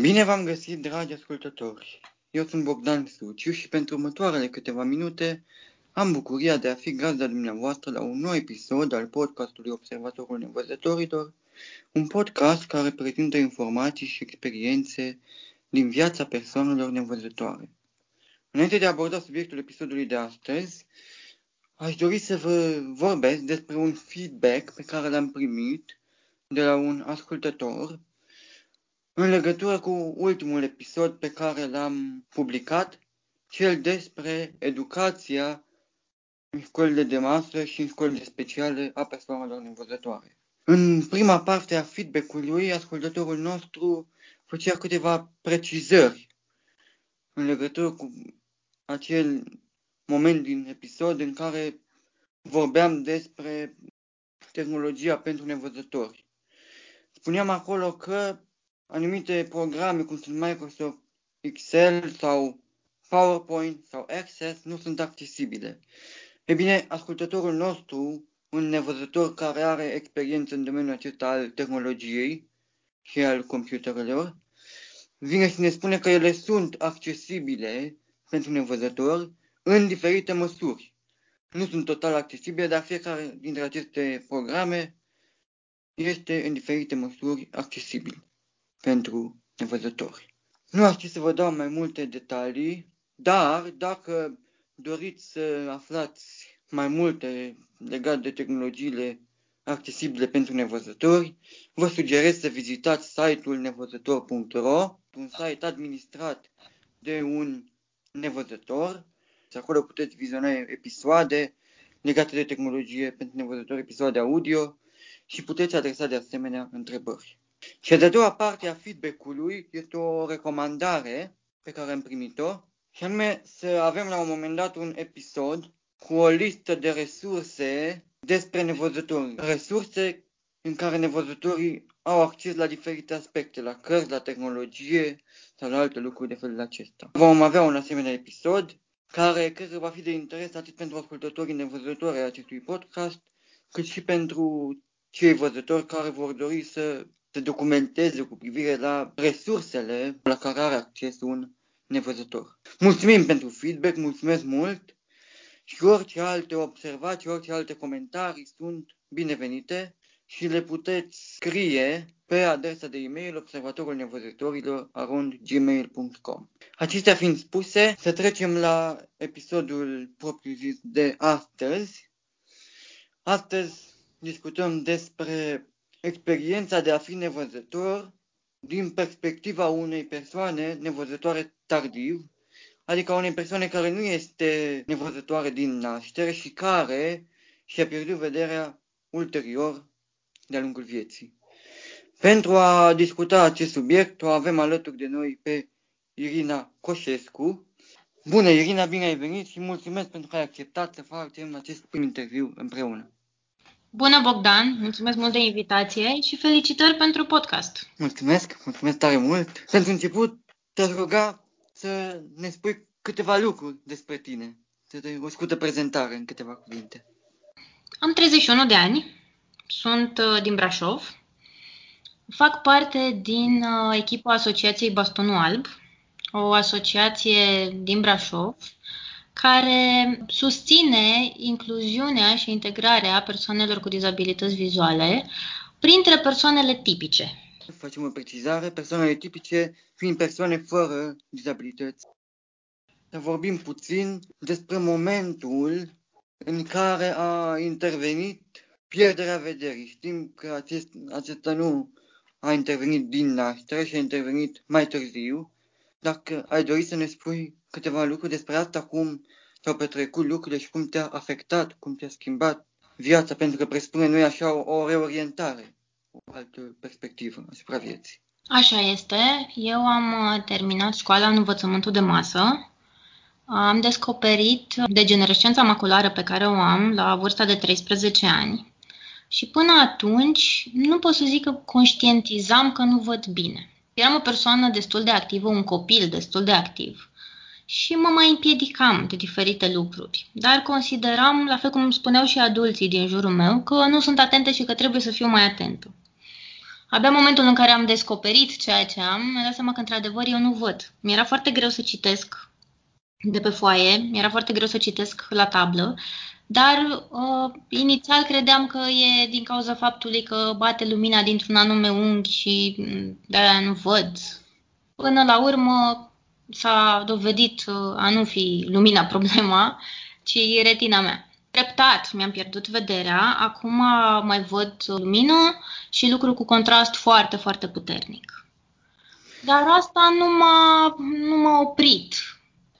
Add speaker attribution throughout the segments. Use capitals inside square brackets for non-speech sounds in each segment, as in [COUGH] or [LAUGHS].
Speaker 1: Bine v-am găsit, dragi ascultători! Eu sunt Bogdan Suciu și pentru următoarele câteva minute am bucuria de a fi gazda dumneavoastră la un nou episod al podcastului Observatorul Nevăzătorilor, un podcast care prezintă informații și experiențe din viața persoanelor nevăzătoare. Înainte de a aborda subiectul episodului de astăzi, aș dori să vă vorbesc despre un feedback pe care l-am primit de la un ascultător în legătură cu ultimul episod pe care l-am publicat, cel despre educația în școlile de masă și în școlile speciale a persoanelor nevăzătoare. În prima parte a feedback-ului, ascultătorul nostru făcea câteva precizări în legătură cu acel moment din episod în care vorbeam despre tehnologia pentru nevăzători. Spuneam acolo că anumite programe cum sunt Microsoft Excel sau PowerPoint sau Access nu sunt accesibile. E bine, ascultătorul nostru, un nevăzător care are experiență în domeniul acesta al tehnologiei și al computerelor, vine și ne spune că ele sunt accesibile pentru nevăzători în diferite măsuri. Nu sunt total accesibile, dar fiecare dintre aceste programe este în diferite măsuri accesibil pentru nevăzători. Nu aș să vă dau mai multe detalii, dar dacă doriți să aflați mai multe legate de tehnologiile accesibile pentru nevăzători, vă sugerez să vizitați site-ul nevăzător.ro, un site administrat de un nevăzător. Și acolo puteți viziona episoade legate de tehnologie pentru nevăzători, episoade audio și puteți adresa de asemenea întrebări. Și de-a doua parte a feedback-ului este o recomandare pe care am primit-o, și anume să avem la un moment dat un episod cu o listă de resurse despre nevăzători. Resurse în care nevăzătorii au acces la diferite aspecte, la cărți, la tehnologie sau la alte lucruri de felul acesta. Vom avea un asemenea episod care cred că va fi de interes atât pentru ascultătorii nevăzători ai acestui podcast, cât și pentru cei văzători care vor dori să se documenteze cu privire la resursele la care are acces un nevăzător. Mulțumim pentru feedback, mulțumesc mult și orice alte observații, orice alte comentarii sunt binevenite și le puteți scrie pe adresa de e-mail observatorul nevăzătorilor gmail.com. Acestea fiind spuse, să trecem la episodul propriu-zis de astăzi. Astăzi discutăm despre experiența de a fi nevăzător din perspectiva unei persoane nevăzătoare tardiv, adică unei persoane care nu este nevăzătoare din naștere și care și-a pierdut vederea ulterior de-a lungul vieții. Pentru a discuta acest subiect, o avem alături de noi pe Irina Coșescu. Bună, Irina, bine ai venit și mulțumesc pentru că ai acceptat să facem acest prim interviu împreună.
Speaker 2: Bună, Bogdan! Mulțumesc mult de invitație și felicitări pentru podcast.
Speaker 1: Mulțumesc, mulțumesc tare mult. Pentru început, te ruga să ne spui câteva lucruri despre tine. Să te o scurtă prezentare în câteva cuvinte.
Speaker 2: Am 31 de ani, sunt uh, din Brașov, fac parte din uh, echipa Asociației Bastonul Alb, o asociație din Brașov care susține incluziunea și integrarea persoanelor cu dizabilități vizuale printre persoanele tipice.
Speaker 1: Facem o precizare, persoanele tipice fiind persoane fără dizabilități. Să vorbim puțin despre momentul în care a intervenit pierderea vederii. Știm că acest, acesta nu a intervenit din naștere și a intervenit mai târziu. Dacă ai dori să ne spui câteva lucruri despre asta, cum s-au petrecut lucrurile și cum te-a afectat, cum te-a schimbat viața, pentru că presupune noi așa o, o reorientare, o altă perspectivă asupra vieții.
Speaker 2: Așa este. Eu am uh, terminat școala în învățământul de masă. Am descoperit degenerescența maculară pe care o am la vârsta de 13 ani. Și până atunci, nu pot să zic că conștientizam că nu văd bine. Eram o persoană destul de activă, un copil destul de activ și mă mai împiedicam de diferite lucruri. Dar consideram, la fel cum spuneau și adulții din jurul meu, că nu sunt atente și că trebuie să fiu mai atentă. Abia în momentul în care am descoperit ceea ce am, mi-am dat seama că într-adevăr eu nu văd. Mi-era foarte greu să citesc de pe foaie, mi-era foarte greu să citesc la tablă, dar uh, inițial credeam că e din cauza faptului că bate lumina dintr-un anume unghi și de-aia nu văd. Până la urmă s-a dovedit uh, a nu fi lumina [LAUGHS] problema, ci retina mea. Treptat mi-am pierdut vederea, acum mai văd lumină și lucru cu contrast foarte, foarte puternic. Dar asta nu m-a, nu m-a oprit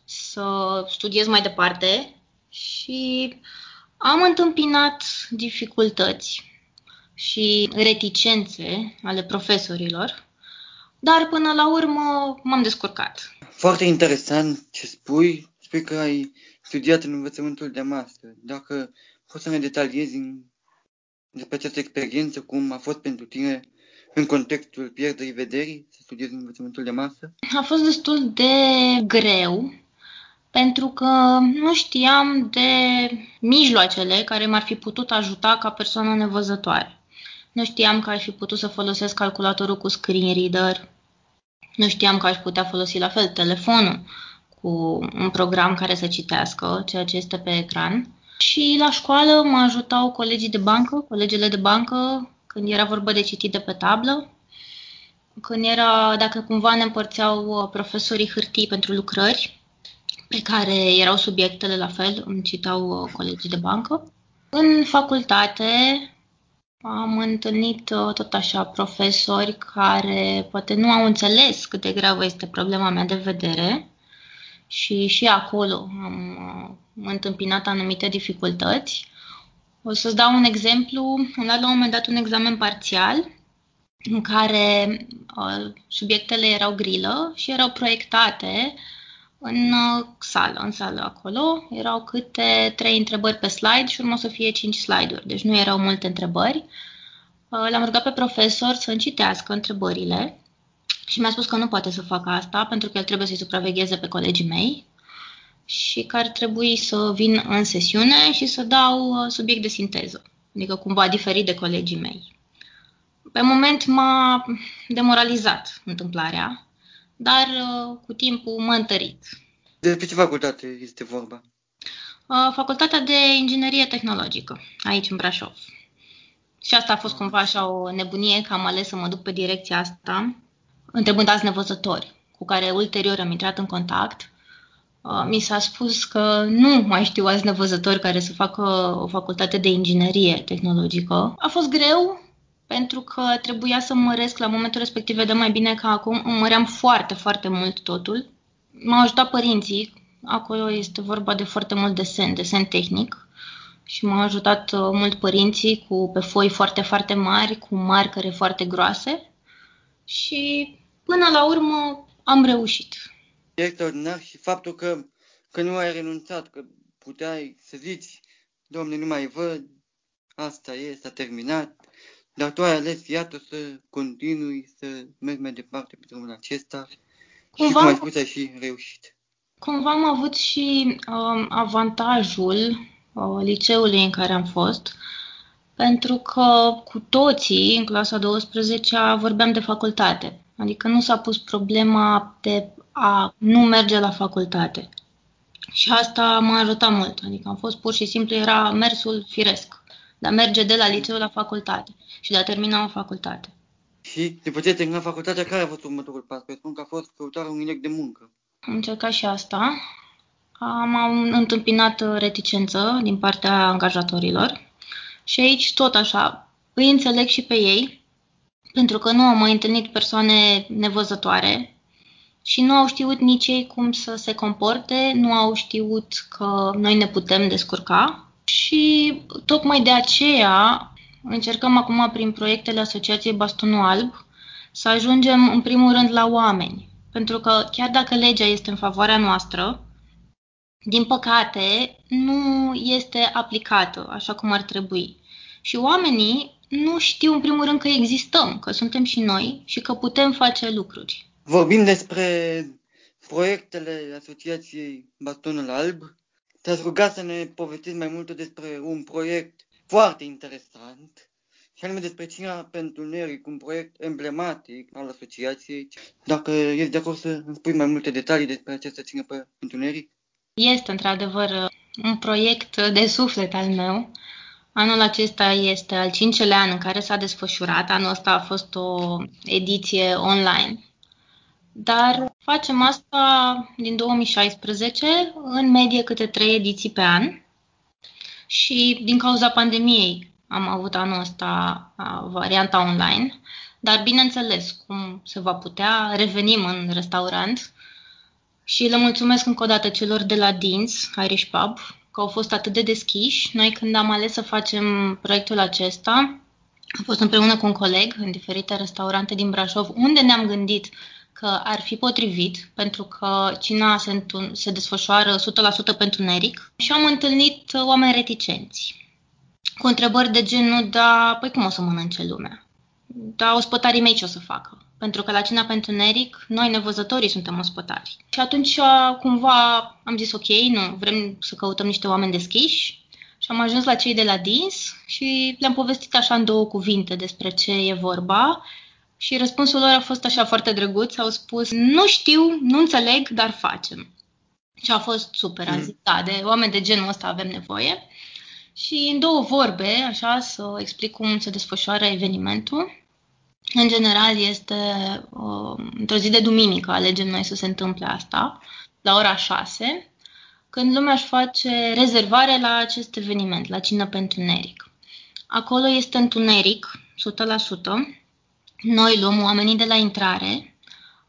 Speaker 2: să studiez mai departe și am întâmpinat dificultăți și reticențe ale profesorilor, dar până la urmă m-am descurcat.
Speaker 1: Foarte interesant ce spui. Spui că ai studiat în învățământul de master. Dacă poți să ne detaliezi în, despre această experiență, cum a fost pentru tine în contextul pierderii vederii să studiezi în învățământul de master?
Speaker 2: A fost destul de greu, pentru că nu știam de mijloacele care m-ar fi putut ajuta ca persoană nevăzătoare. Nu știam că aș fi putut să folosesc calculatorul cu screen reader, nu știam că aș putea folosi la fel telefonul cu un program care să citească ceea ce este pe ecran. Și la școală mă ajutau colegii de bancă, colegele de bancă, când era vorba de citit de pe tablă, când era, dacă cumva ne împărțeau uh, profesorii hârtii pentru lucrări, pe care erau subiectele la fel, îmi citau uh, colegii de bancă. În facultate am întâlnit uh, tot așa profesori care poate nu au înțeles cât de gravă este problema mea de vedere și și acolo am uh, întâmpinat anumite dificultăți. O să-ți dau un exemplu. Am dat la un moment dat un examen parțial în care uh, subiectele erau grilă și erau proiectate în uh, sală, în sală acolo. Erau câte trei întrebări pe slide și urmă să fie cinci slide-uri, deci nu erau multe întrebări. Uh, l-am rugat pe profesor să încitească întrebările și mi-a spus că nu poate să facă asta pentru că el trebuie să-i supravegheze pe colegii mei și că ar trebui să vin în sesiune și să dau uh, subiect de sinteză, adică cumva diferit de colegii mei. Pe moment m-a demoralizat întâmplarea, dar uh, cu timpul m-a întărit.
Speaker 1: De ce facultate este vorba?
Speaker 2: Uh, facultatea de Inginerie Tehnologică, aici în Brașov. Și asta a fost cumva așa o nebunie că am ales să mă duc pe direcția asta, întrebând alți nevăzători, cu care ulterior am intrat în contact. Uh, mi s-a spus că nu mai știu alți nevăzători care să facă o facultate de inginerie tehnologică. A fost greu, pentru că trebuia să măresc la momentul respectiv, vedem mai bine ca acum, măream foarte, foarte mult totul. M-au ajutat părinții, acolo este vorba de foarte mult desen, desen tehnic și m-au ajutat uh, mult părinții cu pe foi foarte, foarte mari, cu marcare foarte groase și până la urmă am reușit.
Speaker 1: E extraordinar și faptul că, că nu ai renunțat, că puteai să zici, domne, nu mai văd, asta e, s-a terminat, dar tu ai ales, iată, să continui, să mergi mai departe pe drumul acesta cumva, și, cum ai spus, ai și reușit.
Speaker 2: Cumva am avut și um, avantajul uh, liceului în care am fost, pentru că cu toții, în clasa 12 vorbeam de facultate. Adică nu s-a pus problema de a nu merge la facultate. Și asta m-a ajutat mult. Adică am fost pur și simplu, era mersul firesc. Dar merge de la liceu la facultate și de a termina o facultate.
Speaker 1: Și după ce termina facultatea, care a fost următorul pas? Spun că a fost căutarea unui loc de muncă.
Speaker 2: Am încercat și asta. Am întâmpinat reticență din partea angajatorilor și aici tot așa îi înțeleg și pe ei, pentru că nu am mai întâlnit persoane nevăzătoare și nu au știut nici ei cum să se comporte, nu au știut că noi ne putem descurca și tocmai de aceea încercăm acum prin proiectele Asociației Bastonul Alb să ajungem în primul rând la oameni. Pentru că chiar dacă legea este în favoarea noastră, din păcate nu este aplicată așa cum ar trebui. Și oamenii nu știu în primul rând că existăm, că suntem și noi și că putem face lucruri.
Speaker 1: Vorbim despre proiectele Asociației Bastonul Alb te-aș ruga să ne povestiți mai multe despre un proiect foarte interesant, și și anume despre Cina pentru Neric, un proiect emblematic al asociației. Dacă ești de acord să îmi spui mai multe detalii despre această Cina pentru Neric?
Speaker 2: Este într-adevăr un proiect de suflet al meu. Anul acesta este al cincelea an în care s-a desfășurat. Anul ăsta a fost o ediție online. Dar facem asta din 2016, în medie câte trei ediții pe an. Și din cauza pandemiei am avut anul ăsta varianta online. Dar bineînțeles, cum se va putea, revenim în restaurant și le mulțumesc încă o dată celor de la Dins, Irish Pub, că au fost atât de deschiși. Noi când am ales să facem proiectul acesta, am fost împreună cu un coleg în diferite restaurante din Brașov, unde ne-am gândit că ar fi potrivit, pentru că cina se, se desfășoară 100% pentru neric și am întâlnit oameni reticenți cu întrebări de genul, da, păi cum o să mănânce lumea? Da, ospătarii mei ce o să facă? Pentru că la cina pentru Neric, noi nevăzătorii suntem ospătari. Și atunci cumva am zis ok, nu, vrem să căutăm niște oameni deschiși și am ajuns la cei de la DINS și le-am povestit așa în două cuvinte despre ce e vorba și răspunsul lor a fost așa foarte drăguț, au spus nu știu, nu înțeleg, dar facem. Și a fost super, am mm. zis, da, de oameni de genul ăsta avem nevoie. Și în două vorbe, așa, să explic cum se desfășoară evenimentul. În general este uh, într-o zi de duminică, alegem noi să se întâmple asta, la ora 6, când lumea își face rezervare la acest eveniment, la cină pentru neric. Acolo este întuneric, 100%. Noi luăm oamenii de la intrare,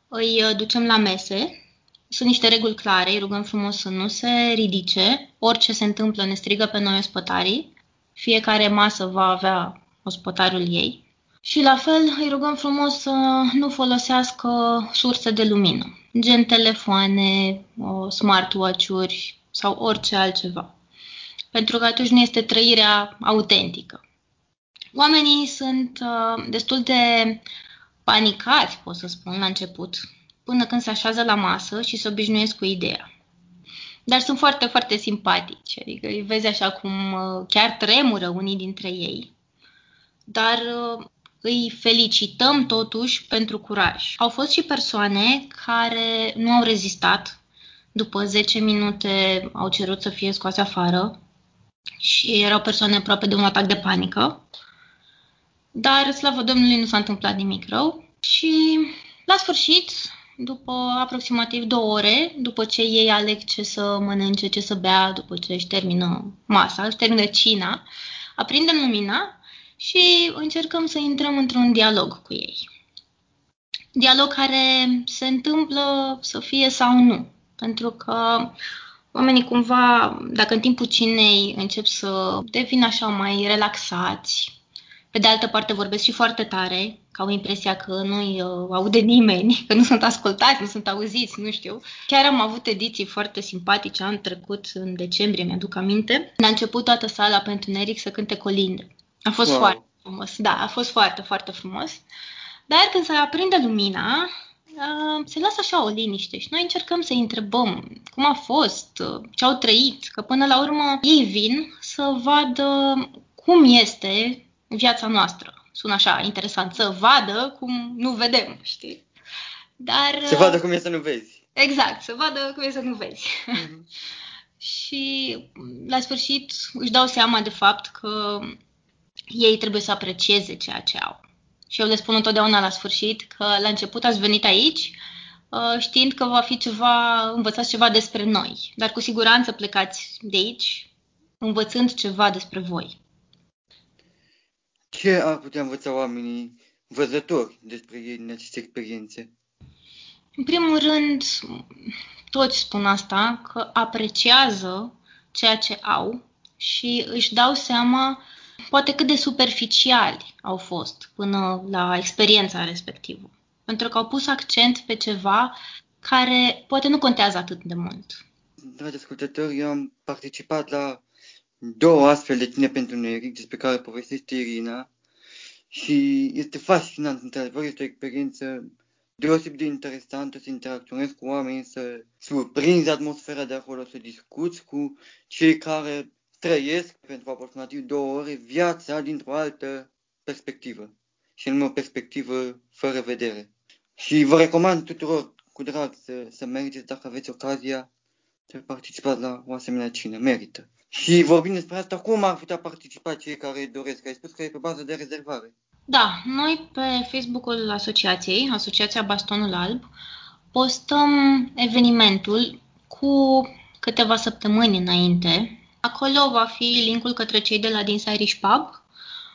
Speaker 2: îi uh, ducem la mese, sunt niște reguli clare, îi rugăm frumos să nu se ridice, orice se întâmplă ne strigă pe noi ospătarii, fiecare masă va avea ospătarul ei, și la fel îi rugăm frumos să nu folosească surse de lumină, gen telefoane, smartwatch-uri sau orice altceva. Pentru că atunci nu este trăirea autentică. Oamenii sunt uh, destul de panicați, pot să spun, la început, până când se așează la masă și se obișnuiesc cu ideea. Dar sunt foarte, foarte simpatici, adică îi vezi așa cum uh, chiar tremură unii dintre ei. Dar uh, îi felicităm totuși pentru curaj. Au fost și persoane care nu au rezistat. După 10 minute au cerut să fie scoase afară și erau persoane aproape de un atac de panică. Dar, slavă Domnului, nu s-a întâmplat nimic rău și la sfârșit, după aproximativ două ore, după ce ei aleg ce să mănânce, ce să bea, după ce își termină masa, își termină cina, aprindem lumina și încercăm să intrăm într-un dialog cu ei. Dialog care se întâmplă să fie sau nu. Pentru că oamenii cumva, dacă în timpul cinei încep să devină așa mai relaxați, pe de altă parte vorbesc și foarte tare, că au impresia că nu-i uh, aude nimeni, [LAUGHS] că nu sunt ascultați, nu sunt auziți, nu știu. Chiar am avut ediții foarte simpatice, am trecut în decembrie, mi-aduc aminte. A început toată sala pentru Neric să cânte colinde. A fost wow. foarte frumos. Da, a fost foarte, foarte frumos. Dar când se aprinde lumina, se lasă așa o liniște și noi încercăm să întrebăm cum a fost, ce au trăit, că până la urmă ei vin să vadă cum este viața noastră. Sună așa interesant, să vadă cum nu vedem, știi?
Speaker 1: Dar... Să vadă cum e să nu vezi.
Speaker 2: Exact, să vadă cum e să nu vezi. Mm-hmm. [LAUGHS] și la sfârșit își dau seama de fapt că ei trebuie să aprecieze ceea ce au. Și eu le spun întotdeauna la sfârșit că la început ați venit aici uh, știind că va fi ceva, învățați ceva despre noi, dar cu siguranță plecați de aici învățând ceva despre voi.
Speaker 1: Ce ar putea învăța oamenii văzători despre ei în aceste experiențe?
Speaker 2: În primul rând, toți spun asta, că apreciază ceea ce au și își dau seama poate cât de superficiali au fost până la experiența respectivă. Pentru că au pus accent pe ceva care poate nu contează atât de mult.
Speaker 1: Dragi ascultători, eu am participat la două astfel de tine pentru Neric, despre care povestește Irina, și este fascinant, într-adevăr, este o experiență deosebit de interesantă să interacționezi cu oameni, să surprinzi atmosfera de acolo, să discuți cu cei care trăiesc pentru aproximativ două ore viața dintr-o altă perspectivă și anume o perspectivă fără vedere. Și vă recomand tuturor cu drag să, să mergeți dacă aveți ocazia să participați la o asemenea cină. Merită. Și vorbim despre asta, cum ar putea participa cei care doresc? Ai spus că e pe bază de rezervare.
Speaker 2: Da, noi pe Facebook-ul asociației, Asociația Bastonul Alb, postăm evenimentul cu câteva săptămâni înainte. Acolo va fi linkul către cei de la Dins Irish Pub,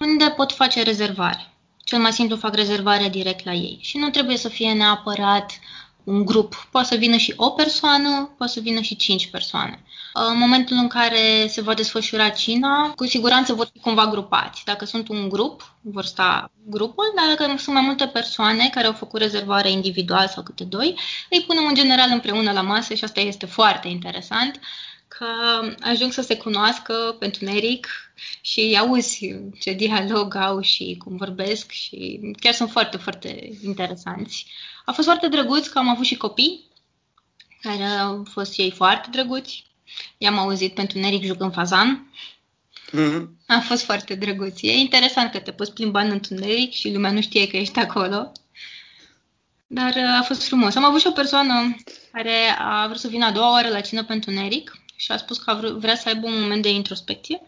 Speaker 2: unde pot face rezervare. Cel mai simplu fac rezervarea direct la ei și nu trebuie să fie neapărat un grup. Poate să vină și o persoană, poate să vină și cinci persoane. În momentul în care se va desfășura cina, cu siguranță vor fi cumva grupați. Dacă sunt un grup, vor sta grupul, dar dacă sunt mai multe persoane care au făcut rezervare individual sau câte doi, îi punem în general împreună la masă și asta este foarte interesant că ajung să se cunoască pentru Neric și auzi ce dialog au și cum vorbesc și chiar sunt foarte, foarte interesanți. A fost foarte drăguț că am avut și copii care au fost ei foarte drăguți. I-am auzit pentru Neric jucând fazan. Mm-hmm. A fost foarte drăguț. E interesant că te poți plimba în întuneric și lumea nu știe că ești acolo. Dar uh, a fost frumos. Am avut și o persoană care a vrut să vină a doua oară la cină pentru Neric și a spus că vrea să aibă un moment de introspecție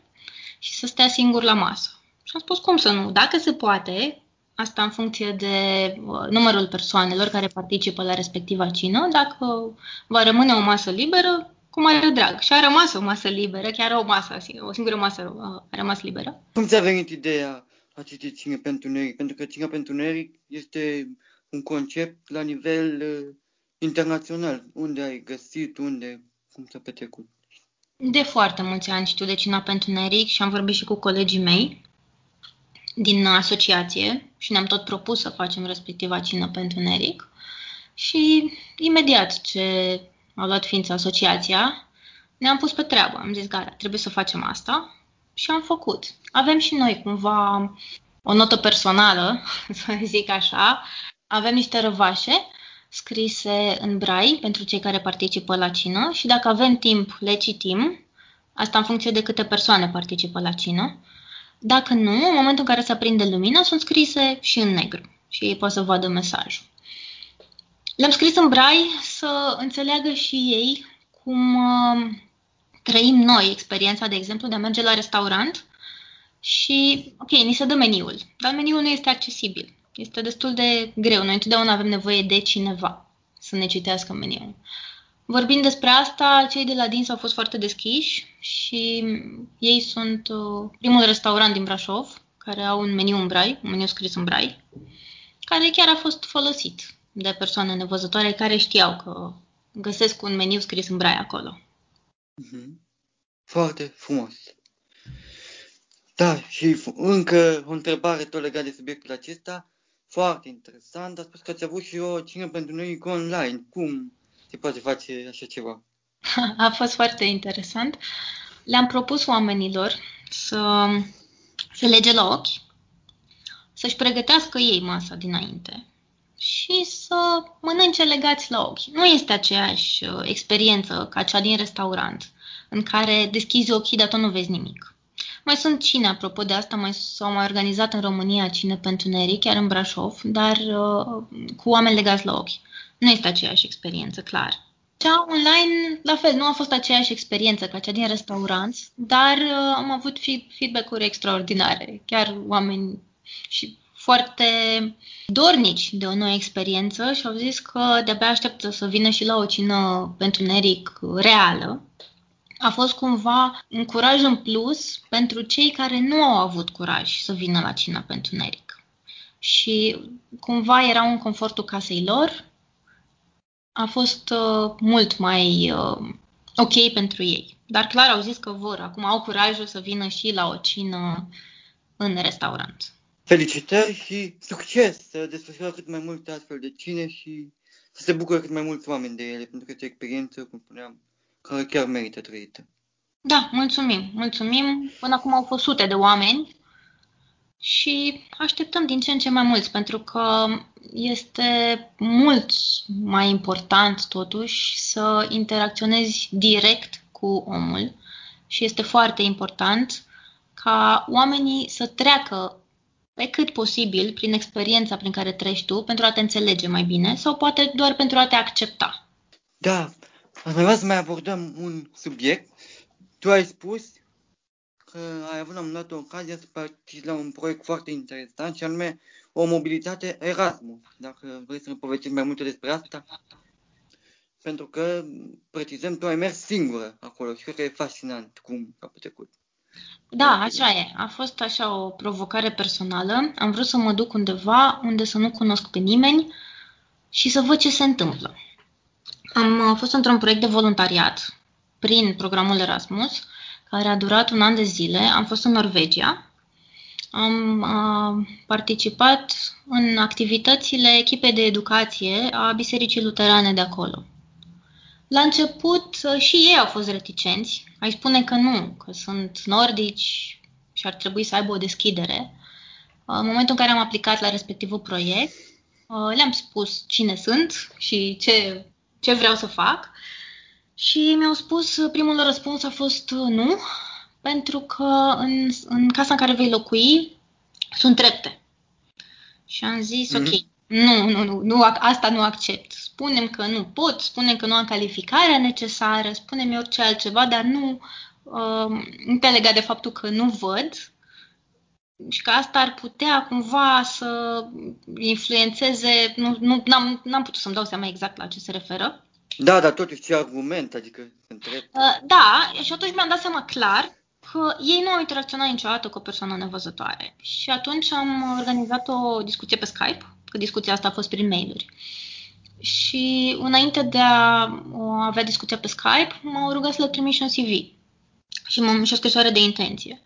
Speaker 2: și să stea singur la masă. Și am spus cum să nu, dacă se poate, asta în funcție de uh, numărul persoanelor care participă la respectiva cină, dacă va rămâne o masă liberă, cu mare drag. Și a rămas o masă liberă, chiar o masă, o singură masă uh, a rămas liberă.
Speaker 1: Cum ți-a venit ideea acestei cine pentru neric? Pentru că cine pentru neric este un concept la nivel uh, internațional. Unde ai găsit, unde, cum s-a petrecut?
Speaker 2: De foarte mulți ani știu de Cina pentru Neric și am vorbit și cu colegii mei din asociație și ne-am tot propus să facem respectiva cină pentru Neric. Și imediat ce a luat ființă asociația, ne-am pus pe treabă. Am zis, gata, trebuie să facem asta și am făcut. Avem și noi cumva o notă personală, [LAUGHS] să zic așa. Avem niște răvașe scrise în brai pentru cei care participă la cină și dacă avem timp le citim, asta în funcție de câte persoane participă la cină. Dacă nu, în momentul în care se aprinde lumina, sunt scrise și în negru și ei pot să vadă mesajul. Le-am scris în brai să înțeleagă și ei cum uh, trăim noi experiența, de exemplu, de a merge la restaurant și, ok, ni se dă meniul, dar meniul nu este accesibil. Este destul de greu. Noi întotdeauna avem nevoie de cineva să ne citească meniul. Vorbind despre asta, cei de la Dins au fost foarte deschiși și ei sunt uh, primul restaurant din Brașov care au un meniu în brai, un meniu scris în brai, care chiar a fost folosit de persoane nevăzătoare care știau că găsesc un meniu scris în brai acolo.
Speaker 1: Mhm. Foarte frumos. Da, și încă o întrebare tot legat de subiectul acesta. Foarte interesant. A spus că ați avut și o cină pentru noi online. Cum se poate face așa ceva? [LAUGHS]
Speaker 2: A fost foarte interesant. Le-am propus oamenilor să se lege la ochi, să-și pregătească ei masa dinainte și să mănânce legați la ochi. Nu este aceeași uh, experiență ca cea din restaurant, în care deschizi ochii, dar tu nu vezi nimic. Mai sunt cine, apropo de asta, mai s-au mai organizat în România cine pentru neri, chiar în Brașov, dar uh, cu oameni legați la ochi. Nu este aceeași experiență, clar. Cea online, la fel, nu a fost aceeași experiență ca cea din restaurant, dar uh, am avut feedback-uri extraordinare. Chiar oameni și foarte dornici de o nouă experiență și au zis că de-abia așteptă să vină și la o cină pentru neric reală. A fost cumva un curaj în plus pentru cei care nu au avut curaj să vină la cină pentru neric. Și cumva erau în confortul casei lor. A fost uh, mult mai uh, ok pentru ei. Dar clar au zis că vor, acum au curajul să vină și la o cină în restaurant.
Speaker 1: Felicitări și succes să desfășoară cât mai multe astfel de cine și să se bucure cât mai mulți oameni de ele, pentru că este o experiență, cum spuneam, care chiar merită trăită.
Speaker 2: Da, mulțumim, mulțumim. Până acum au fost sute de oameni și așteptăm din ce în ce mai mulți, pentru că este mult mai important, totuși, să interacționezi direct cu omul și este foarte important ca oamenii să treacă pe cât posibil prin experiența prin care treci tu pentru a te înțelege mai bine sau poate doar pentru a te accepta.
Speaker 1: Da, aș mai vrea să mai abordăm un subiect. Tu ai spus că ai avut la un dat ocazia să participi la un proiect foarte interesant și anume o mobilitate Erasmus. Dacă vrei să ne povestești mai multe despre asta. Pentru că, precizăm, tu ai mers singură acolo și cred că e fascinant cum a petrecut.
Speaker 2: Da, așa e. A fost așa o provocare personală. Am vrut să mă duc undeva unde să nu cunosc pe nimeni și să văd ce se întâmplă. Am uh, fost într-un proiect de voluntariat prin programul Erasmus, care a durat un an de zile. Am fost în Norvegia. Am a, uh, participat în activitățile echipei de educație a Bisericii Luterane de acolo. La început uh, și ei au fost reticenți. Ai spune că nu, că sunt nordici și ar trebui să aibă o deschidere. Uh, în momentul în care am aplicat la respectivul proiect, uh, le-am spus cine sunt și ce, ce vreau să fac și mi-au spus, primul răspuns a fost nu, pentru că în, în casa în care vei locui sunt trepte. Și am zis, mm-hmm. ok, nu, nu, nu, nu, asta nu accept. Spunem că nu pot, spunem că nu am calificarea necesară, spunem orice altceva, dar nu, uh, nu te legat de faptul că nu văd și că asta ar putea cumva să influențeze, nu, nu, n-am, n-am putut să-mi dau seama exact la ce se referă.
Speaker 1: Da, dar totuși ce argument, adică întreb.
Speaker 2: Uh, da, și atunci mi-am dat seama clar că ei nu au interacționat niciodată cu o persoană nevăzătoare. Și atunci am organizat o discuție pe Skype că discuția asta a fost prin mail-uri. Și înainte de a avea discuția pe Skype, m-au rugat să le trimit și un CV și, m- și o scrisoare de intenție.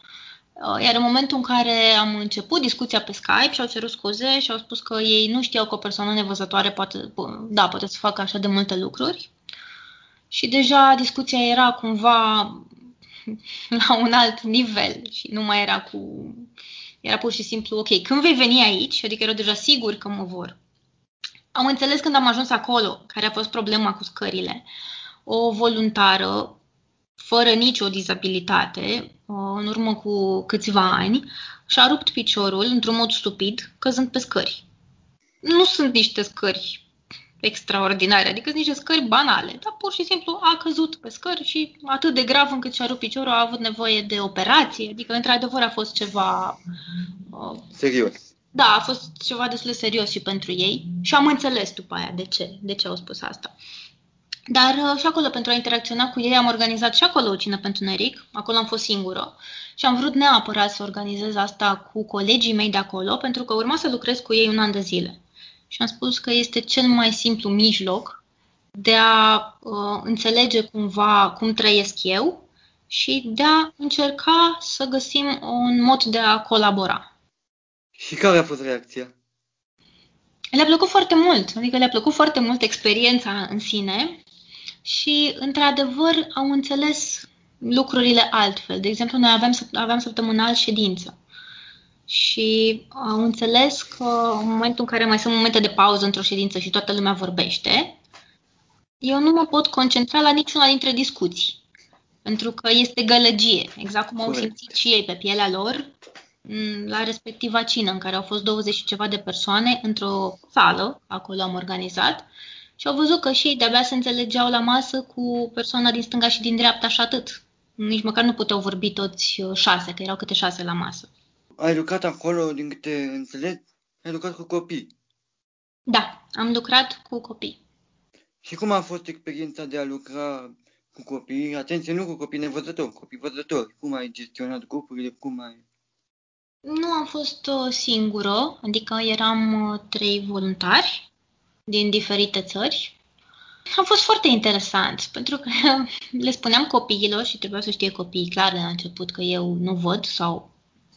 Speaker 2: Uh, iar în momentul în care am început discuția pe Skype și au cerut scuze și au spus că ei nu știau că o persoană nevăzătoare poate, da, poate să facă așa de multe lucruri. Și deja discuția era cumva [LAUGHS] la un alt nivel și nu mai era cu era pur și simplu, ok, când vei veni aici, adică erau deja sigur că mă vor. Am înțeles când am ajuns acolo, care a fost problema cu scările. O voluntară, fără nicio dizabilitate, în urmă cu câțiva ani, și-a rupt piciorul într-un mod stupid, căzând pe scări. Nu sunt niște scări extraordinare, adică sunt niște scări banale, dar pur și simplu a căzut pe scări și atât de grav încât și-a rupt piciorul, a avut nevoie de operație, adică într-adevăr a fost ceva...
Speaker 1: Uh, serios.
Speaker 2: Da, a fost ceva destul de serios și pentru ei și am înțeles după aia de ce, de ce au spus asta. Dar uh, și acolo, pentru a interacționa cu ei, am organizat și acolo o cină pentru Neric, acolo am fost singură și am vrut neapărat să organizez asta cu colegii mei de acolo, pentru că urma să lucrez cu ei un an de zile și am spus că este cel mai simplu mijloc de a uh, înțelege cumva cum trăiesc eu și de a încerca să găsim un mod de a colabora.
Speaker 1: Și care a fost reacția?
Speaker 2: Le-a plăcut foarte mult, adică le-a plăcut foarte mult experiența în sine și, într-adevăr, au înțeles lucrurile altfel. De exemplu, noi aveam, aveam săptămânal ședință și au înțeles că în momentul în care mai sunt momente de pauză într-o ședință și toată lumea vorbește, eu nu mă pot concentra la niciuna dintre discuții. Pentru că este gălăgie, exact cum au Correct. simțit și ei pe pielea lor la respectiva cină, în care au fost 20 și ceva de persoane într-o sală, acolo am organizat, și au văzut că și ei de-abia se înțelegeau la masă cu persoana din stânga și din dreapta și atât. Nici măcar nu puteau vorbi toți uh, șase, că erau câte șase la masă
Speaker 1: ai lucrat acolo, din câte înțeleg, ai lucrat cu copii.
Speaker 2: Da, am lucrat cu copii.
Speaker 1: Și cum a fost experiența de a lucra cu copii? Atenție, nu cu copii nevăzători, copii văzători. Cum ai gestionat grupurile? Cum ai...
Speaker 2: Nu am fost uh, singură, adică eram uh, trei voluntari din diferite țări. A fost foarte interesant, pentru că [LAUGHS] le spuneam copiilor și trebuia să știe copiii clar la început că eu nu văd sau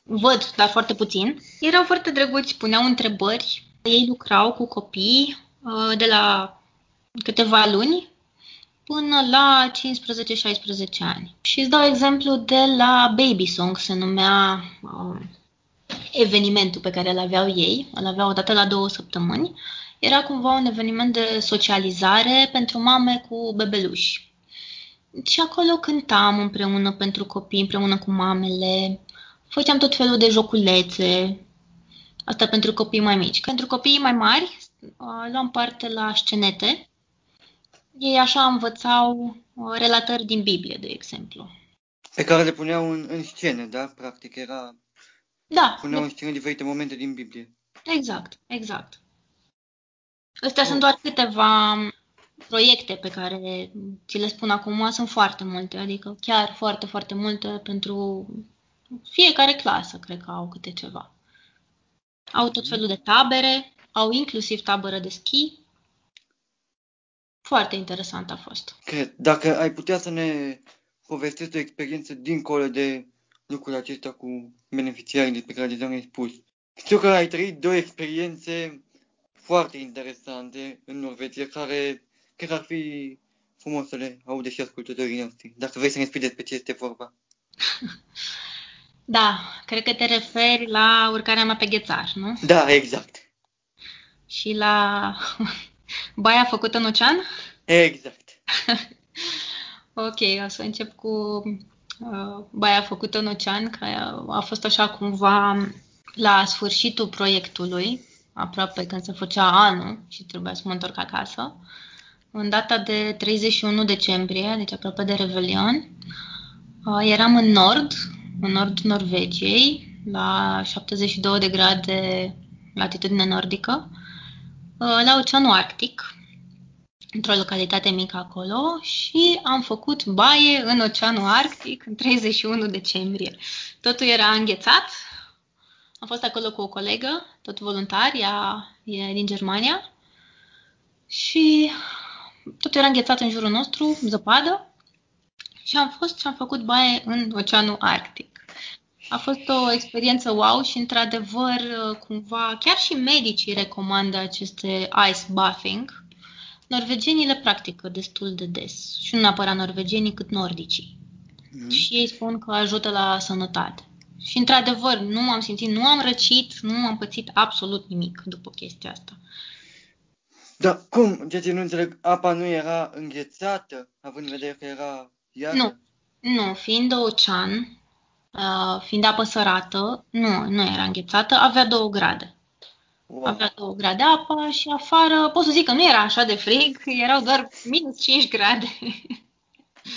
Speaker 2: văd, dar foarte puțin. Erau foarte drăguți, puneau întrebări. Ei lucrau cu copii uh, de la câteva luni până la 15-16 ani. Și îți dau exemplu de la Baby Song, se numea uh, evenimentul pe care îl aveau ei, îl aveau o dată la două săptămâni. Era cumva un eveniment de socializare pentru mame cu bebeluși. Și acolo cântam împreună pentru copii, împreună cu mamele, făceam tot felul de joculețe. Asta pentru copii mai mici. Pentru copiii mai mari uh, luam parte la scenete. Ei așa învățau uh, relatări din Biblie, de exemplu.
Speaker 1: Pe care le puneau în, în scene, da? Practic era...
Speaker 2: Da.
Speaker 1: Puneau în scene diferite momente din Biblie.
Speaker 2: Exact, exact. Astea oh. sunt doar câteva proiecte pe care ți le spun acum, sunt foarte multe, adică chiar foarte, foarte multe pentru fiecare clasă, cred că au câte ceva. Au tot felul de tabere, au inclusiv tabără de schi. Foarte interesant a fost.
Speaker 1: Cred. Dacă ai putea să ne povestești o experiență dincolo de lucrurile acestea cu beneficiarii pe care deja ne-ai spus. Știu că ai trăit două experiențe foarte interesante în Norvegia, care cred că ar fi frumos să le aude și ascultătorii noștri, dacă vrei să ne spui despre ce este vorba.
Speaker 2: Da, cred că te referi la urcarea mea pe ghețar, nu?
Speaker 1: Da, exact.
Speaker 2: Și la [LAUGHS] baia făcută în ocean?
Speaker 1: Exact. [LAUGHS]
Speaker 2: ok, o să încep cu uh, baia făcută în ocean, care a fost așa cumva la sfârșitul proiectului, aproape când se făcea anul și trebuia să mă întorc acasă. În data de 31 decembrie, deci aproape de Revelion, uh, eram în nord, în nordul Norvegiei, la 72 de grade latitudine nordică, uh, la Oceanul Arctic, într-o localitate mică acolo și am făcut baie în Oceanul Arctic în 31 decembrie. Totul era înghețat. Am fost acolo cu o colegă, tot voluntar, ea e din Germania și tot era înghețat în jurul nostru, zăpadă și am fost și am făcut baie în Oceanul Arctic. A fost o experiență wow și, într-adevăr, cumva, chiar și medicii recomandă aceste ice bathing. Norvegienii le practică destul de des și nu neapărat norvegienii, cât nordicii. Mm. Și ei spun că ajută la sănătate. Și, într-adevăr, nu m-am simțit, nu am răcit, nu am pățit absolut nimic după chestia asta.
Speaker 1: Dar cum? Ceea ce nu înțeleg, apa nu era înghețată, având în vedere că era iară?
Speaker 2: Nu, nu, fiind ocean, uh, fiind apă sărată, nu, nu era înghețată, avea două grade. Wow. Avea două grade apa și afară, pot să zic că nu era așa de frig, erau doar minus 5 grade.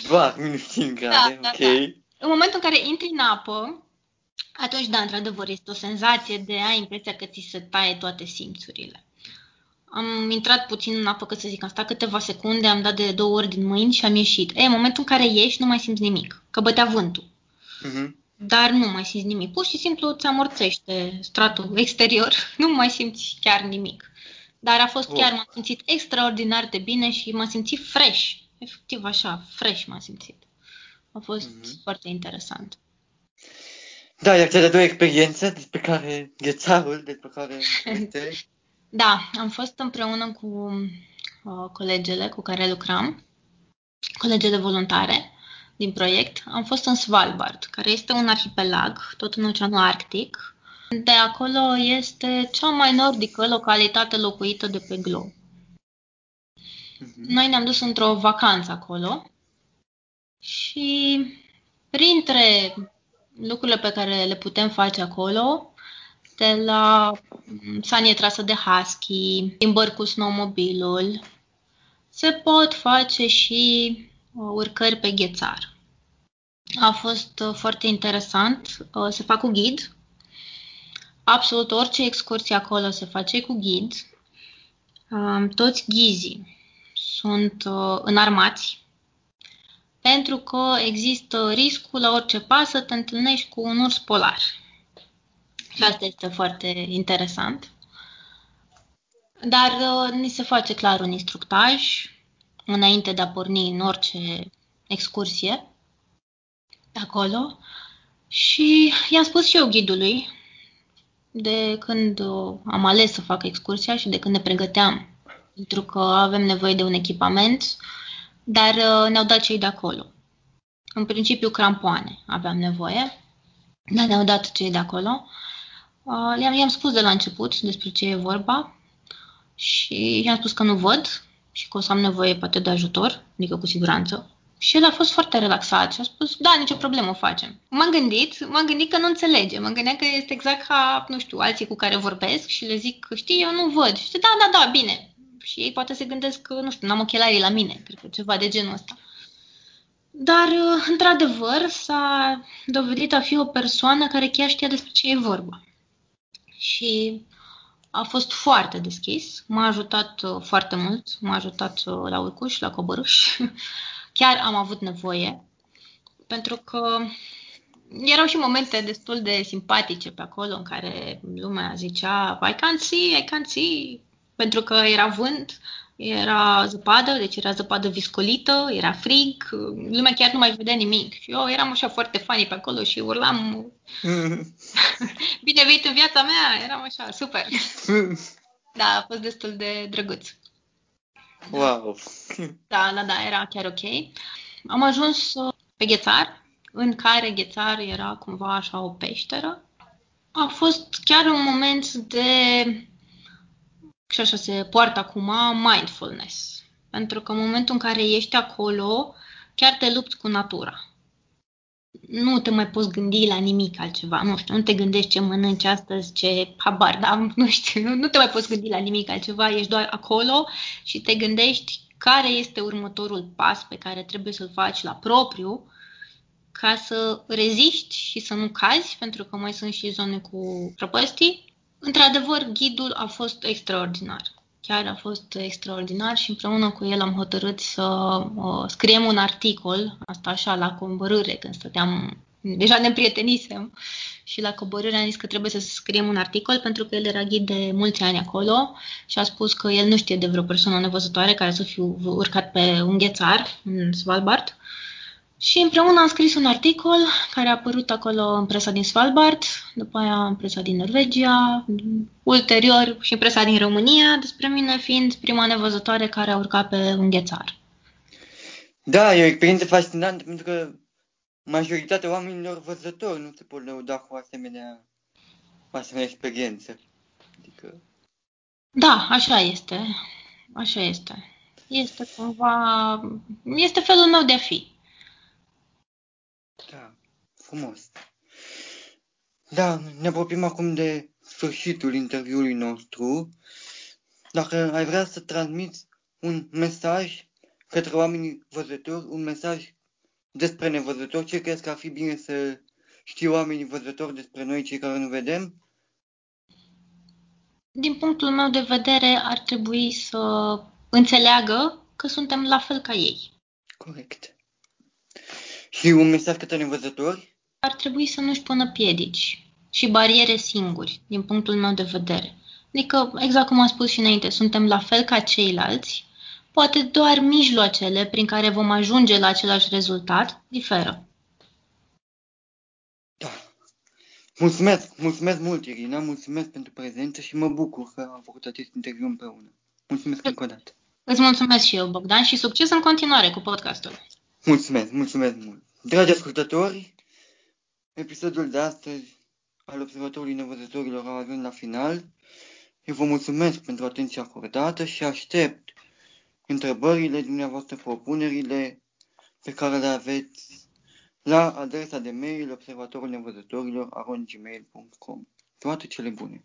Speaker 1: Doar minus 5 da, grade, da, ok. Da, da.
Speaker 2: În momentul în care intri în apă, atunci, da, într-adevăr, este o senzație de a impresia că ți se taie toate simțurile. Am intrat puțin în apă, că să zic, am stat câteva secunde, am dat de două ori din mâini și am ieșit. E, în momentul în care ieși, nu mai simți nimic, că bătea vântul. Uh-huh. Dar nu mai simți nimic. Pur și simplu îți amorțește stratul exterior, [LAUGHS] nu mai simți chiar nimic. Dar a fost oh. chiar, m-am simțit extraordinar de bine și m-am simțit fresh. Efectiv așa, fresh m-am simțit. A fost uh-huh. foarte interesant.
Speaker 1: Da, iar cele două experiențe despre care, ghețarul despre care [LAUGHS] este...
Speaker 2: Da, am fost împreună cu uh, colegele cu care lucram, colegele voluntare din proiect. Am fost în Svalbard, care este un arhipelag, tot în Oceanul Arctic. De acolo este cea mai nordică localitate locuită de pe glob. Uh-huh. Noi ne-am dus într-o vacanță acolo și printre lucrurile pe care le putem face acolo de la sanie trasă de husky, plimbări cu snowmobilul. Se pot face și uh, urcări pe ghețar. A fost uh, foarte interesant. Uh, se fac cu ghid. Absolut orice excursie acolo se face cu ghid. Um, toți ghizii sunt înarmați pentru că există riscul la orice pas să te întâlnești cu un urs polar. Și asta este foarte interesant. Dar uh, ni se face clar un instructaj înainte de a porni în orice excursie de acolo și i-am spus și eu ghidului de când uh, am ales să fac excursia și de când ne pregăteam, pentru că avem nevoie de un echipament, dar uh, ne-au dat cei de acolo. În principiu crampoane aveam nevoie, dar ne-au dat cei de acolo Uh, le-am, i-am spus de la început despre ce e vorba și i-am spus că nu văd și că o să am nevoie poate de ajutor, adică cu siguranță. Și el a fost foarte relaxat și a spus, da, nicio problemă, o facem. M-am gândit, m-am gândit că nu înțelege, m-am gândit că este exact ca, nu știu, alții cu care vorbesc și le zic, știi, eu nu văd. Și da, da, da, bine. Și ei poate se gândesc că, nu știu, n-am ochelarii la mine, cred că ceva de genul ăsta. Dar, într-adevăr, s-a dovedit a fi o persoană care chiar știa despre ce e vorba. Și a fost foarte deschis, m-a ajutat uh, foarte mult, m-a ajutat uh, la urcuș, la coborâș. [LAUGHS] Chiar am avut nevoie, pentru că erau și momente destul de simpatice pe acolo în care lumea zicea I can't see, I can't see, pentru că era vânt, era zăpadă, deci era zăpadă viscolită, era frig, lumea chiar nu mai vedea nimic. Și eu eram așa foarte funny pe acolo și urlam [LAUGHS] bine venit în viața mea, eram așa, super. [LAUGHS] da, a fost destul de drăguț.
Speaker 1: Wow!
Speaker 2: Da, da, da, era chiar ok. Am ajuns uh, pe Ghețar, în care Ghețar era cumva așa o peșteră. A fost chiar un moment de și așa se poartă acum, mindfulness. Pentru că în momentul în care ești acolo, chiar te lupți cu natura. Nu te mai poți gândi la nimic altceva, nu știu, nu te gândești ce mănânci astăzi, ce habar, da, [LAUGHS] nu știu, nu, nu te mai poți gândi la nimic altceva, ești doar acolo și te gândești care este următorul pas pe care trebuie să-l faci la propriu ca să reziști și să nu cazi, pentru că mai sunt și zone cu prăpăstii Într-adevăr, ghidul a fost extraordinar. Chiar a fost extraordinar și împreună cu el am hotărât să uh, scriem un articol, asta așa la coborâre, când stăteam, deja ne prietenisem și la coborâre am zis că trebuie să scriem un articol pentru că el era ghid de mulți ani acolo și a spus că el nu știe de vreo persoană nevăzătoare care să fiu urcat pe un ghețar în Svalbard și împreună am scris un articol care a apărut acolo în presa din Svalbard, după aia în presa din Norvegia, ulterior și în presa din România, despre mine fiind prima nevăzătoare care a urcat pe un ghețar.
Speaker 1: Da, e o experiență fascinantă pentru că majoritatea oamenilor văzători nu se pot lăuda cu asemenea, cu asemenea experiență. Adică...
Speaker 2: Da, așa este. Așa este. Este cumva... Este felul meu de a fi.
Speaker 1: Da, frumos. Da, ne apropiem acum de sfârșitul interviului nostru. Dacă ai vrea să transmiți un mesaj către oamenii văzători, un mesaj despre nevăzători, ce crezi că ar fi bine să știe oamenii văzători despre noi, cei care nu vedem?
Speaker 2: Din punctul meu de vedere, ar trebui să înțeleagă că suntem la fel ca ei.
Speaker 1: Corect. Și un mesaj către nevăzători?
Speaker 2: Ar trebui să nu-și pună piedici și bariere singuri, din punctul meu de vedere. Adică, exact cum am spus și înainte, suntem la fel ca ceilalți, poate doar mijloacele prin care vom ajunge la același rezultat diferă.
Speaker 1: Da. Mulțumesc, mulțumesc mult, Irina, mulțumesc pentru prezență și mă bucur că am făcut acest interviu împreună. Mulțumesc încă o dată.
Speaker 2: Îți mulțumesc și eu, Bogdan, și succes în continuare cu podcastul.
Speaker 1: Mulțumesc, mulțumesc mult. Dragi ascultători, episodul de astăzi al Observatorului Nevăzătorilor a ajuns la final. Eu vă mulțumesc pentru atenția acordată și aștept întrebările dumneavoastră, propunerile pe care le aveți la adresa de mail observatorul nevăzătorilor Toate cele bune!